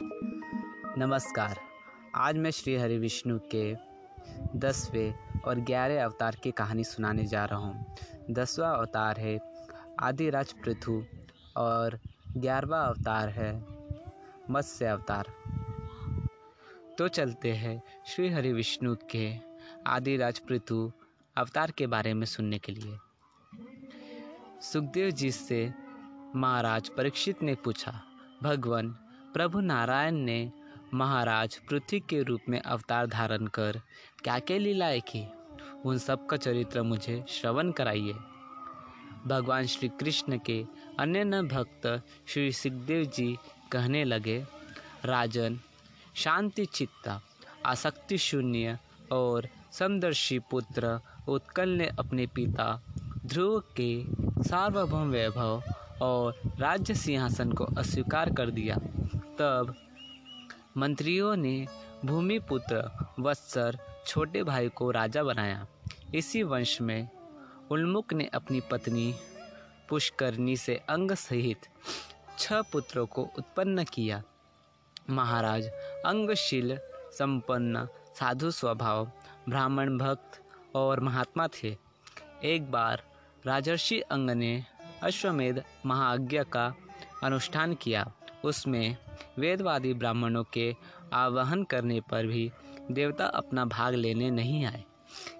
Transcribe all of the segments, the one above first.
नमस्कार। आज मैं श्री हरि विष्णु के दसवें और ग्यारह अवतार की कहानी सुनाने जा रहा हूँ। दसवा अवतार है आदिराज पृथु और ग्यारहवा अवतार है मत्स्य अवतार। तो चलते हैं श्री हरि विष्णु के आदिराज पृथु अवतार के बारे में सुनने के लिए। सुखदेव जी से महाराज परीक्षित ने पूछा, भगवान प्रभु नारायण ने महाराज पृथ्वी के रूप में अवतार धारण कर क्या क्या लीलाएँ की? उन सब का चरित्र मुझे श्रवण कराइए। भगवान श्री कृष्ण के अन्य न भक्त श्री सुखदेव जी कहने लगे, राजन, शांति चित्ता, आसक्ति शून्य और समदर्शी पुत्र उत्कल ने अपने पिता ध्रुव के सार्वभौम वैभव और राज्य सिंहासन को अस्वीकार कर दिया। तब मंत्रियों ने भूमिपुत्र वत्सर छोटे भाई को राजा बनाया। इसी वंश में उन्मुख ने अपनी पत्नी पुष्करणी से अंग सहित छह पुत्रों को उत्पन्न किया। महाराज, अंगशील, संपन्न, साधु स्वभाव, ब्राह्मण भक्त और महात्मा थे। एक बार राजर्षि अंग ने अश्वमेध महाज्ञा का अनुष्ठान किया। उसमें वेदवादी ब्राह्मणों के आवाहन करने पर भी देवता अपना भाग लेने नहीं आए।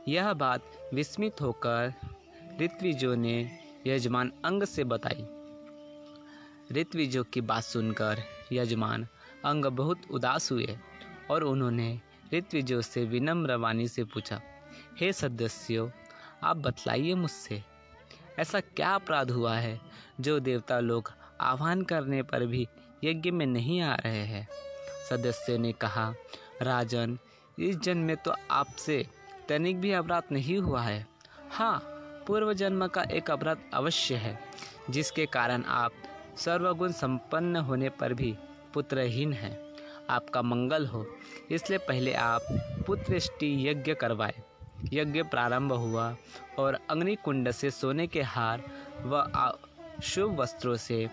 यह बात विस्मित होकर ऋत्विजो ने यजमान अंग से बताई। ऋत्विजो की बात सुनकर यजमान अंग बहुत उदास हुए और उन्होंने ऋत्विजो से विनम्र वाणी से पूछा, हे सदस्यों, आप बतलाइए मुझसे, ऐसा क्या अपराध हुआ है जो देवता लोग आह्वान करने पर भी यज्ञ में नहीं आ रहे हैं। सदस्य ने कहा, राजन, इस जन्म में तो आपसे तनिक भी अपराध नहीं हुआ है। हाँ पूर्व जन्म का एक अपराध अवश्य है, जिसके कारण आप सर्वगुण संपन्न होने पर भी पुत्रहीन हैं। आपका मंगल हो, इसलिए पहले आप पुत्रष्टि यज्ञ करवाए। यज्ञ प्रारंभ हुआ और अग्निकुंड से सोने के हार व शुभ वस्त्रों से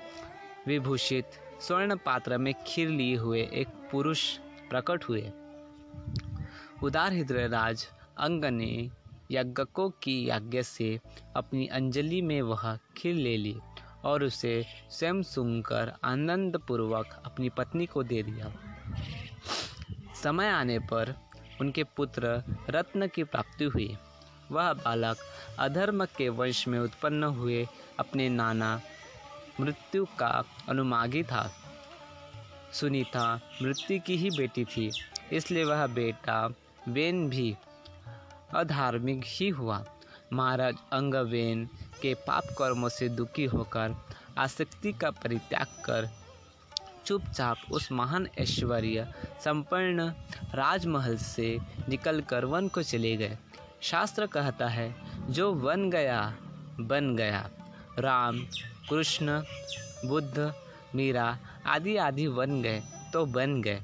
विभूषित स्वर्ण पात्र में खीर लिए हुए एक पुरुष प्रकट हुए। उदार हृदय राज अंग ने यज्ञकों की यज्ञ से अपनी अंजलि में वह खीर ले ली और उसे स्वयं सुनकर आनंद पूर्वक अपनी पत्नी को दे दिया। समय आने पर उनके पुत्र रत्न की प्राप्ति हुई। वह बालक अधर्म के वंश में उत्पन्न हुए अपने नाना मृत्यु का अनुमागी था। सुनीता मृत्यु की ही बेटी थी, इसलिए वह बेटा वेन भी अधार्मिक ही हुआ। महाराज अंगवेन के पाप कर्मों से दुखी होकर आसक्ति का परित्याग कर चुपचाप उस महान ऐश्वर्य संपन्न राजमहल से निकलकर वन को चले गए। शास्त्र कहता है, जो वन गया, बन गया। राम, कृष्ण, बुद्ध, मीरा आदि आदि बन गए तो बन गए।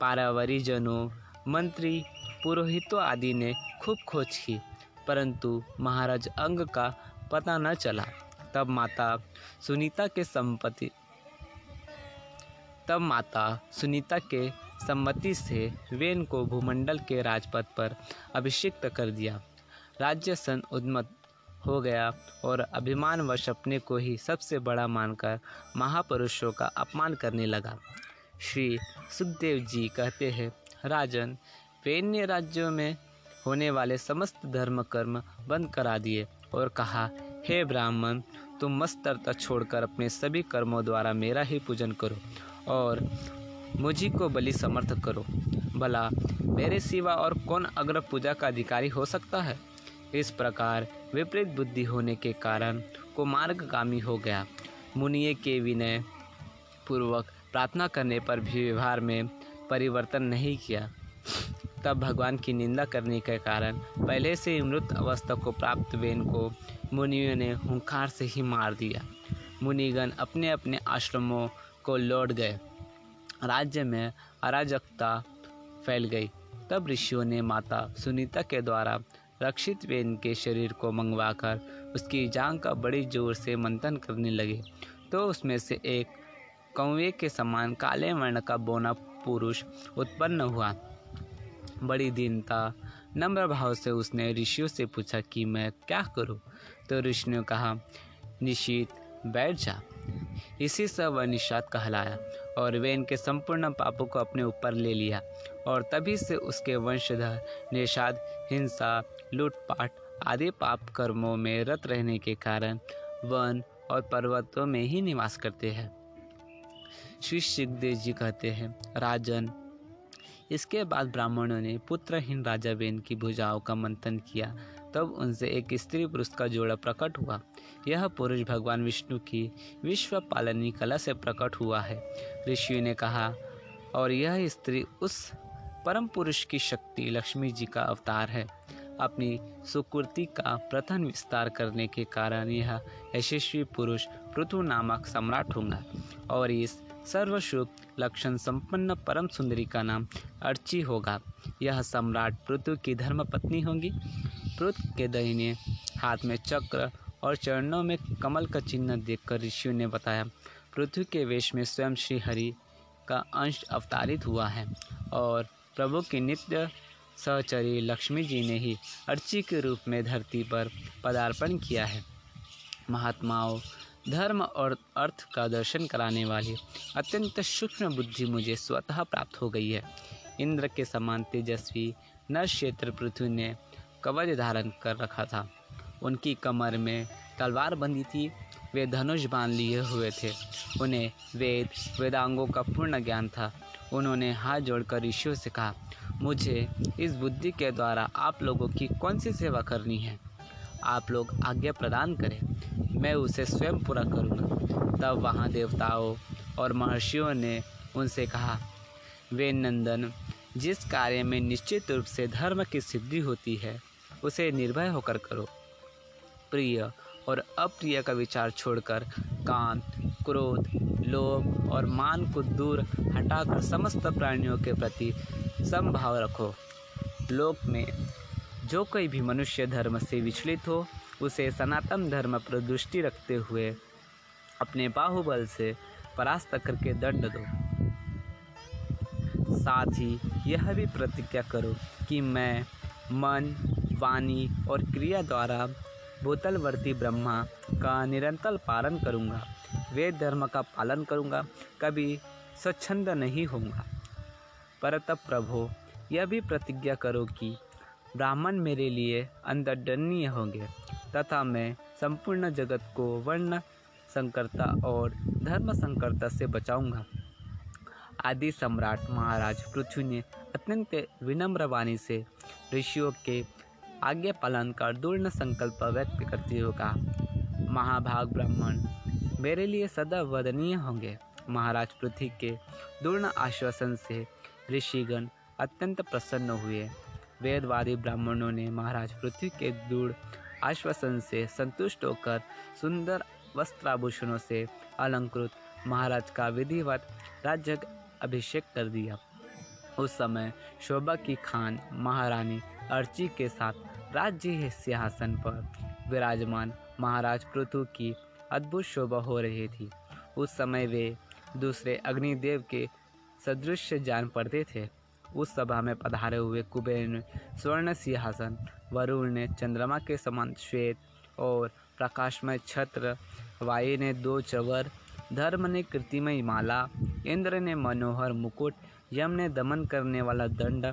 पारावरी जनों, मंत्री, पुरोहितों आदि ने खूब खोज की, परंतु महाराज अंग का पता न चला। तब माता सुनीता के संपत्ति, तब माता सुनीता के सम्मति से वेन को भूमंडल के राजपथ पर अभिषिक्त कर दिया। राज्य सन उद्मत हो गया और अभिमानवश अपने को ही सबसे बड़ा मानकर महापुरुषों का अपमान करने लगा। श्री सुखदेव जी कहते हैं, राजन वेन्य राज्यों में होने वाले समस्त धर्म कर्म बंद करा दिए और कहा, हे ब्राह्मण, तुम मस्तरता छोड़कर अपने सभी कर्मों द्वारा मेरा ही पूजन करो और मुझी को बलि समर्थ करो। भला मेरे सिवा और कौन अग्र पूजा का अधिकारी हो सकता है? इस प्रकार विपरीत बुद्धि होने के कारण को मार्गगामी हो गया। मुनिये के विनय पूर्वक प्रार्थना करने पर भी व्यवहार में परिवर्तन नहीं किया। तब भगवान की निंदा करने के कारण पहले से मृत अवस्था को प्राप्त वेन को मुनियों ने हुंकार से ही मार दिया। मुनिगण अपने अपने आश्रमों को लौट गए। राज्य में अराजकता फैल गई। तब ऋषियों ने माता सुनीता के द्वारा रक्षित वेन के शरीर को मंगवाकर उसकी जांग का बड़ी ज़ोर से मंथन करने लगे। तो उसमें से एक कौए के समान काले वर्ण का बोना पुरुष उत्पन्न हुआ। बड़ी दीनता नम्र भाव से उसने ऋषियों से पूछा कि मैं क्या करूँ? तो ऋषि ने कहा निशित बैठ जा। इसी से वह निषाद कहलाया और वे इनके संपूर्ण पापों को अपने ऊपर ले लिया और तभी से उसके वंशधर निषाद, हिंसा लूटपाट आदि पाप कर्मों में रत रहने के कारण वन और पर्वतों में ही निवास करते हैं। श्री सुखदेव जी कहते हैं, राजन, इसके बाद ब्राह्मणों ने पुत्रहीन राजा बेन की भुजाओं का मंथन किया। तब उनसे एक स्त्री पुरुष का जोड़ा प्रकट हुआ। यह पुरुष भगवान विष्णु की विश्व पालनी कला से प्रकट हुआ है। ऋषि ने कहा, और यह स्त्री उस परम पुरुष की शक्ति लक्ष्मी जी का अवतार है। अपनी सुकृति का प्रथम विस्तार करने के कारण यह यशस्वी पुरुष पृथु नामक सम्राट होगा। और इस सर्वशुभ लक्षण संपन्न परम सुंदरी का नाम अर्ची होगा। यह सम्राट पृथु की धर्म पत्नी होगी। पृथु के दहीने हाथ में चक्र और चरणों में कमल का चिन्ह देखकर ऋषियों ने बताया पृथ्वी के वेश में स्वयं श्री हरि का अंश अवतारित हुआ है और प्रभु की नित्य सहचरी लक्ष्मी जी ने ही अर्ची के रूप में धरती पर पदार्पण किया है। महात्माओं, धर्म और अर्थ का दर्शन कराने वाली अत्यंत सूक्ष्म बुद्धि मुझे स्वतः प्राप्त हो गई है। इंद्र के समान तेजस्वी नर क्षेत्र पृथ्वी ने कवच धारण कर रखा था। उनकी कमर में तलवार बंधी थी। वे धनुष बाँध लिए हुए थे। उन्हें वेद, वेदांगों का पूर्ण ज्ञान था। उन्होंने हाथ जोड़कर ऋषियों से कहा मुझे इस बुद्धि के द्वारा आप लोगों की कौन सी सेवा करनी है? आप लोग आज्ञा प्रदान करें। मैं उसे स्वयं पूरा करूँगा। तब वहाँ देवताओं और महर्षियों ने उनसे कहा, वे नंदन, जिस कार्य में निश्चित रूप से धर्म की सिद्धि होती है, उसे निर्भय होकर करो। प्रिय और अप्रिय का विचार छोड़कर कांत, क्रोध, लोभ और मान को दूर हटाकर समस्त प्राणियों के प्रति समभाव रखो। लोक में जो कोई भी मनुष्य धर्म से विचलित हो, उसे सनातन धर्म पर दृष्टि रखते हुए अपने बाहुबल से परास्त करके दंड दो। साथ ही यह भी प्रतिज्ञा करो कि मैं मन, वाणी और क्रिया द्वारा भूतलवर्ती ब्रह्मा का निरंतर पालन करूँगा। वेद धर्म का पालन करूँगा, कभी स्वच्छंद नहीं होऊँगा। परत प्रभो, यह भी प्रतिज्ञा करो कि ब्राह्मण मेरे लिए अंतर्दनीय होंगे तथा मैं संपूर्ण जगत को वर्ण संकरता और धर्म संकरता से बचाऊँगा। आदि सम्राट महाराज पृथ्वी ने अत्यंत विनम्र वाणी से ऋषियों के आज्ञा पालन का दूर्ण संकल्प व्यक्त करते हुए कहा महाभाग ब्राह्मण। मेरे लिए सदा वदनीय होंगे। महाराज पृथ्वी के दूर्ण आश्वासन से ऋषिगण अत्यंत प्रसन्न हुए। वेदवादी ब्राह्मणों ने महाराज पृथ्वी के दूर आश्वासन से संतुष्ट होकर सुंदर वस्त्राभूषणों से अलंकृत महाराज का विधिवत राज्य अभिषेक कर दिया। उस समय शोभा की खान महारानी अर्ची के साथ राज्य सिंहासन पर विराजमान महाराज पृथु की अद्भुत शोभा हो रही थी। उस समय वे दूसरे अग्निदेव के सदृश जान पड़ते थे। उस सभा में पधारे हुए कुबेर ने स्वर्ण सिंहासन, वरुण ने चंद्रमा के समान श्वेत और प्रकाशमय छत्र, वायु ने दो चवर, धर्म ने कृतिमय माला, इंद्र ने मनोहर मुकुट, यम ने दमन करने वाला दंड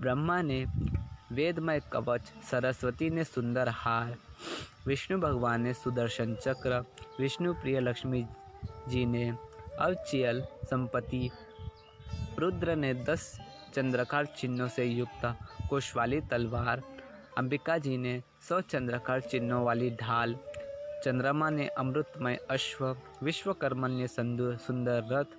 ब्रह्मा ने वेदमय कवच सरस्वती ने सुंदर हार, विष्णु भगवान ने सुदर्शन चक्र, विष्णु प्रिय लक्ष्मी जी ने अवचियल संपत्ति, रुद्र ने दस चंद्रकार चिन्हों से युक्त कुश वाली तलवार, अंबिका जी ने सौ चंद्रकार चिन्हों वाली ढाल, चंद्रमा ने अमृतमय अश्व विश्वकर्मन ने सुंदर रथ,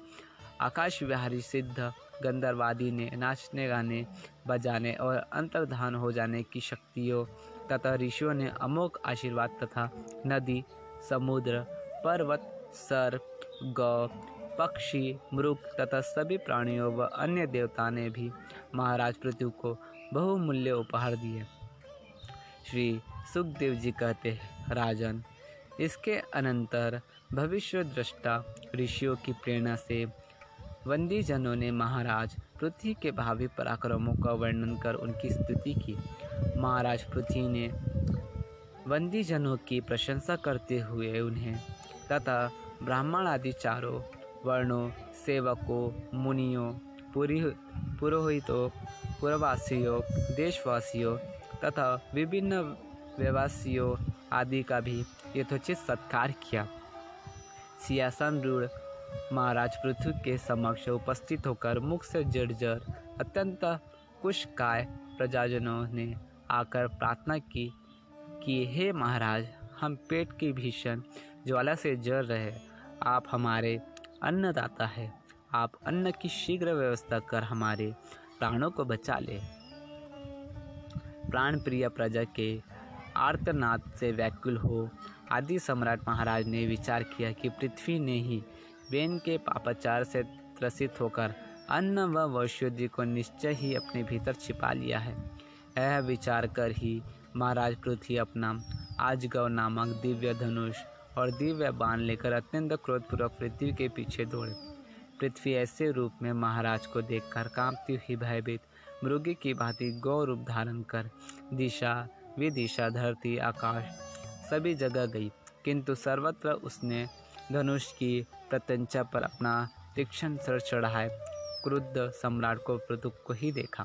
आकाश विहारी सिद्ध, गंधर्वादी ने नाचने गाने बजाने और अंतर्धान हो जाने की शक्तियों तथा ऋषियों ने अमोघ आशीर्वाद तथा नदी, समुद्र, पर्वत, सर, गौ, पक्षी, मृग तथा सभी प्राणियों व अन्य देवता ने भी महाराज पृथ्वी को बहुमूल्य उपहार दिए। श्री सुखदेव जी कहते हैं, राजन, इसके अनंतर भविष्य दृष्टा ऋषियों की प्रेरणा से वंदीजनों ने महाराज पृथ्वी के भावी पराक्रमों का वर्णन कर उनकी स्तुति की। महाराज पृथ्वी ने वंदी जनों की प्रशंसा करते हुए उन्हें तथा ब्राह्मण आदि चारों वर्णों, सेवकों, मुनियों, पुरी, पुरोहितों, पुरवासियों, देशवासियों तथा विभिन्न व्यवसायियों आदि का भी यथोचित सत्कार किया। सियासन रूढ़ महाराज पृथ्वी के समक्ष उपस्थित होकर मुख से जर्जर अत्यंत कुशकाय प्रजाजनों ने आकर प्रार्थना की कि, हे महाराज, हम पेट की भीषण ज्वाला से जल रहे। आप हमारे अन्नदाता है। आप अन्न की शीघ्र व्यवस्था कर हमारे प्राणों को बचा ले प्राण प्रिय प्रजा के आर्तनाद से व्याकुल हो आदि सम्राट महाराज ने विचार किया कि पृथ्वी ने ही वेन के पापाचार से त्रसित होकर अन्न व वैश्योदि को निश्चय ही अपने भीतर छिपा लिया है। यह विचार कर ही महाराज पृथ्वी अपना आजगव नामक दिव्य धनुष और दिव्य बाण लेकर अत्यंत क्रोधपूर्वक पृथ्वी के पीछे दौड़े। पृथ्वी ऐसे रूप में महाराज को देखकर कांपती हुई भयभीत, मृगी की भांति गौ रूप धारण कर दिशा, विदिशा, धरती, आकाश, सभी जगह गई। किंतु सर्वत्र उसने धनुष की प्रत्यंचा पर अपना तीक्ष्ण सर चढ़ाए क्रुद्ध सम्राट को पृथु को ही देखा।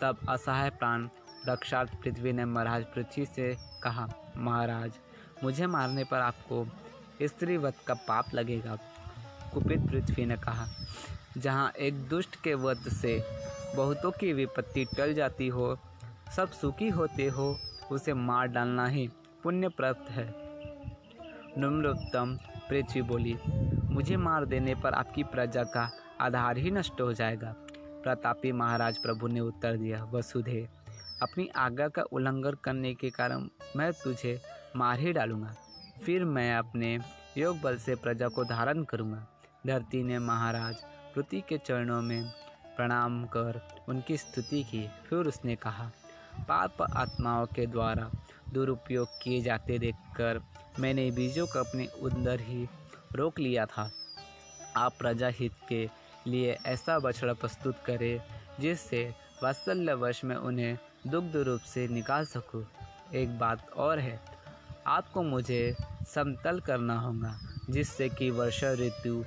तब असहाय प्राण रक्षार्थ पृथ्वी ने महाराज पृथ्वी से कहा, महाराज, मुझे मारने पर आपको स्त्रीवत का पाप लगेगा। कुपित पृथ्वी ने कहा, जहाँ एक दुष्ट के वध से बहुतों की विपत्ति टल जाती हो, सब सुखी होते हो, उसे मार डालना ही पुण्य प्राप्त है। नम्रोत्तम पृथ्वी बोली मुझे मार देने पर आपकी प्रजा का आधार ही नष्ट हो जाएगा। प्रतापी महाराज प्रभु ने उत्तर दिया, वसुधे, अपनी आज्ञा का उल्लंघन करने के कारण मैं तुझे मार ही डालूँगा। फिर मैं अपने योग बल से प्रजा को धारण करूँगा। धरती ने महाराज पृथ्वी के चरणों में प्रणाम कर उनकी स्तुति की। फिर उसने कहा, पाप आत्माओं के द्वारा दुरुपयोग किए जाते देखकर मैंने बीजों को अपने अंदर ही रोक लिया था। आप प्रजा हित के लिए ऐसा बछड़ा प्रस्तुत करें, जिससे वात्सल्यवश में उन्हें दुग्ध रूप से निकाल सकूँ। एक बात और है, आपको मुझे समतल करना होगा, जिससे कि वर्षा ऋतु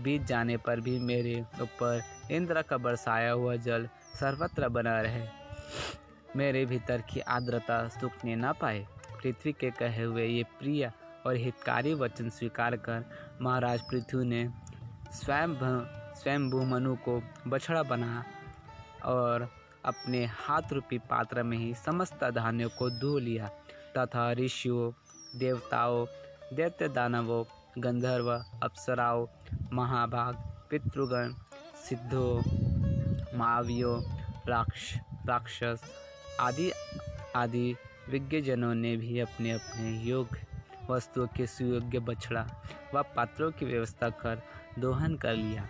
बीत जाने पर भी मेरे ऊपर इंद्र का बरसाया हुआ जल सर्वत्र बना रहे। मेरे भीतर की आर्द्रता सूखने ना पाए। पृथ्वी के कहे हुए ये प्रिय और हितकारी वचन स्वीकार कर महाराज पृथ्वी ने स्वयं स्वयं भूमनु को बछड़ा बना और अपने हाथ रूपी पात्र में ही समस्त धान्यों को धो लिया। तथा ऋषियों, देवताओं दैत्य दानवों गंधर्व, अप्सराओं, महाभाग, पितृगण, सिद्धों महावियों राक्ष, राक्षस आदि आदि विज्ञजनों ने भी अपने अपने योग वस्तुओं के सुयोग्य बछड़ा व पात्रों की व्यवस्था कर दोहन कर लिया।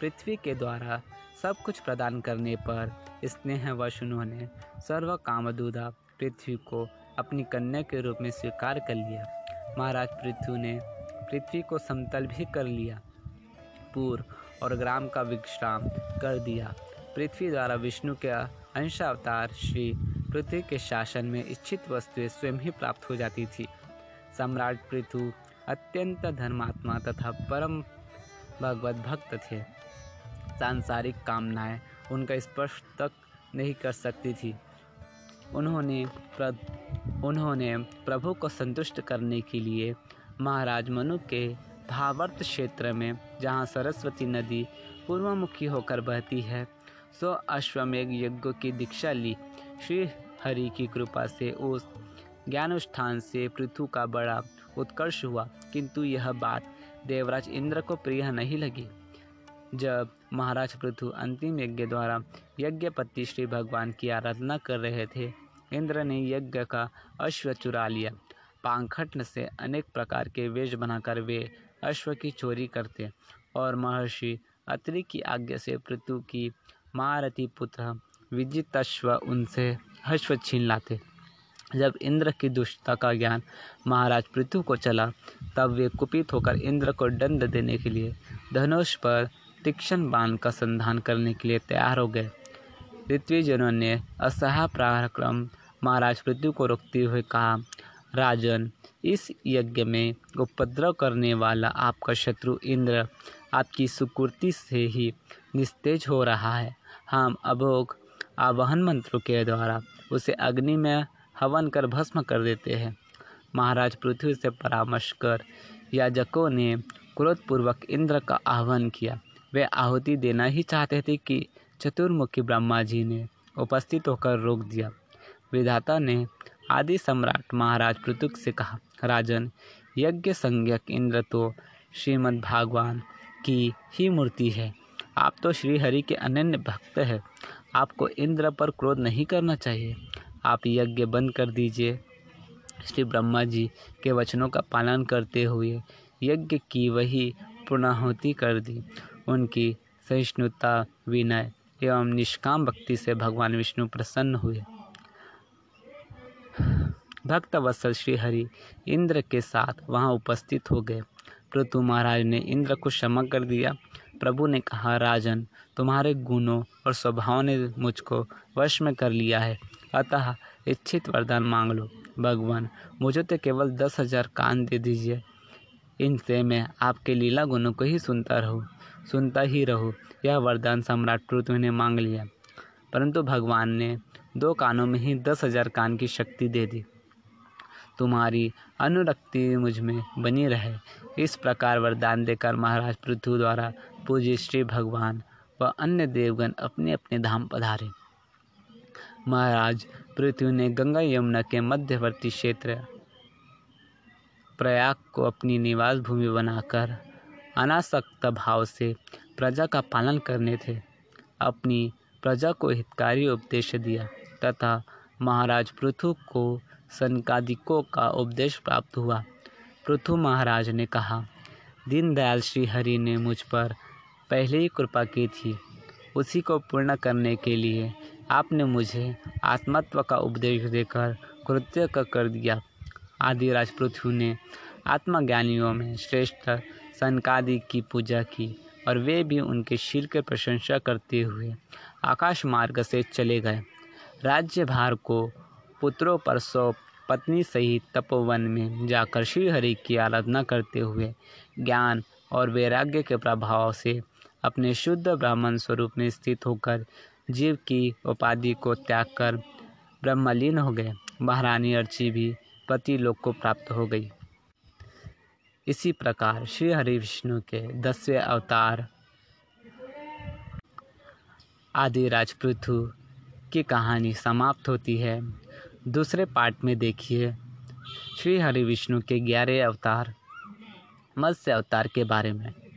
पृथ्वी के द्वारा सब कुछ प्रदान करने पर स्नेह स्नेहवश उन्होंने सर्व कामदूदा पृथ्वी को अपनी कन्या के रूप में स्वीकार कर लिया। महाराज पृथ्वी ने पृथ्वी को समतल भी कर लिया पूर्व और ग्राम का विश्राम कर दिया। पृथ्वी द्वारा विष्णु के अंशावतार श्री पृथ्वी के शासन में इच्छित वस्तुएँ स्वयं ही प्राप्त हो जाती थी। सम्राट पृथु अत्यंत धर्मात्मा तथा परम भगवत भक्त थे। सांसारिक कामनाएँ उनका स्पर्श तक नहीं कर सकती थी। उन्होंने प्र उन्होंने प्रभु को संतुष्ट करने के लिए महाराज मनु के भावर्त क्षेत्र में, जहाँ सरस्वती नदी पूर्वमुखी होकर बहती है, सो अश्वमेघ यज्ञ की दीक्षा ली। श्री हरि की कृपा से उस ज्ञानुष्ठान से पृथु का बड़ा उत्कर्ष हुआ, किंतु यह बात देवराज इंद्र को प्रिय नहीं लगी। जब महाराज पृथु अंतिम यज्ञ द्वारा यज्ञपति श्री भगवान की आराधना कर रहे थे, इंद्र ने यज्ञ का अश्व चुरा लिया। पांखट से अनेक प्रकार के वेश बनाकर वे अश्व की चोरी करते और महर्षि अत्रि की आज्ञा से पृथु की महारथी पुत्र विजितश्व उनसे अश्व छीन लाते। जब इंद्र की दुष्टता का ज्ञान महाराज पृथु को चला, तब वे कुपित होकर इंद्र को दंड देने के लिए धनुष पर तीक्ष्ण बाण का संधान करने के लिए तैयार हो गए। ऋत्विजनों ने असहा पराक्रम महाराज पृथ्वी को रोकते हुए कहा, राजन, इस यज्ञ में उपद्रव करने वाला आपका शत्रु इंद्र आपकी सुकुर्ति से ही निस्तेज हो रहा है। हम अभोग आवाहन मंत्रों के द्वारा उसे अग्नि में हवन कर भस्म कर देते हैं। महाराज पृथ्वी से परामर्श कर याजकों ने क्रोधपूर्वक इंद्र का आह्वान किया। वे आहुति देना ही चाहते थे कि चतुर्मुखी ब्रह्मा जी ने उपस्थित होकर रोक दिया। विधाता ने आदि सम्राट महाराज पृथुक से कहा, राजन, यज्ञ संज्ञक इंद्र तो श्रीमद् भागवान की ही मूर्ति है। आप तो श्री हरि के अनन्य भक्त हैं। आपको इंद्र पर क्रोध नहीं करना चाहिए। आप यज्ञ बंद कर दीजिए। श्री ब्रह्मा जी के वचनों का पालन करते हुए यज्ञ की वही पूर्णाहुति कर दी। उनकी सहिष्णुता, विनय एवं निष्काम भक्ति से भगवान विष्णु प्रसन्न हुए। भक्त वत्सल श्री हरि इंद्र के साथ वहाँ उपस्थित हो गए। पृथु महाराज ने इंद्र को क्षमा कर दिया। प्रभु ने कहा, राजन, तुम्हारे गुणों और स्वभाव ने मुझको वश में कर लिया है। अतः इच्छित वरदान मांग लो। भगवान, मुझे तो केवल दस हज़ार कान दे दीजिए। इनसे मैं आपके लीला गुणों को ही सुनता रहूँ, सुनता ही रहूँ। यह वरदान सम्राट पृथ्वी ने मांग लिया। परंतु भगवान ने दो कानों में ही दस हज़ार कान की शक्ति दे दी। तुम्हारी अनुरक्ति मुझमें बनी रहे। इस प्रकार वरदान देकर महाराज पृथ्वी द्वारा पूज्य श्री भगवान व अन्य देवगण अपने अपने धाम पधारे। महाराज, पृथ्वी ने गंगा यमुना के मध्यवर्ती क्षेत्र प्रयाग को अपनी निवास भूमि बनाकर अनासक्त भाव से प्रजा का पालन करने थे। अपनी प्रजा को हितकारी उपदेश दिया तथा महाराज पृथु को सनकादिकों का उपदेश प्राप्त हुआ। पृथु महाराज ने कहा, दीनदयाल श्री हरि ने मुझ पर पहले ही कृपा की थी। उसी को पूर्ण करने के लिए आपने मुझे आत्मत्व का उपदेश देकर कृत्य कर दिया। आदिराज पृथ्वी ने आत्मज्ञानियों में श्रेष्ठ सनकादि की पूजा की और वे भी उनके शील की प्रशंसा करते हुए आकाश मार्ग से चले गए। राज्य भार को पुत्रों पर सौंप पत्नी सहित तपोवन में जाकर श्रीहरि की आराधना करते हुए ज्ञान और वैराग्य के प्रभाव से अपने शुद्ध ब्राह्मण स्वरूप में स्थित होकर जीव की उपाधि को त्याग कर ब्रह्मलीन हो गए। महारानी अर्ची भी पति लोक को प्राप्त हो गई। इसी प्रकार श्री हरि विष्णु के दसवें अवतार आदि राजपृथु की कहानी समाप्त होती है। दूसरे पार्ट में देखिए। श्री हरि विष्णु के ग्यारह अवतार, मत्स्य अवतार के बारे में।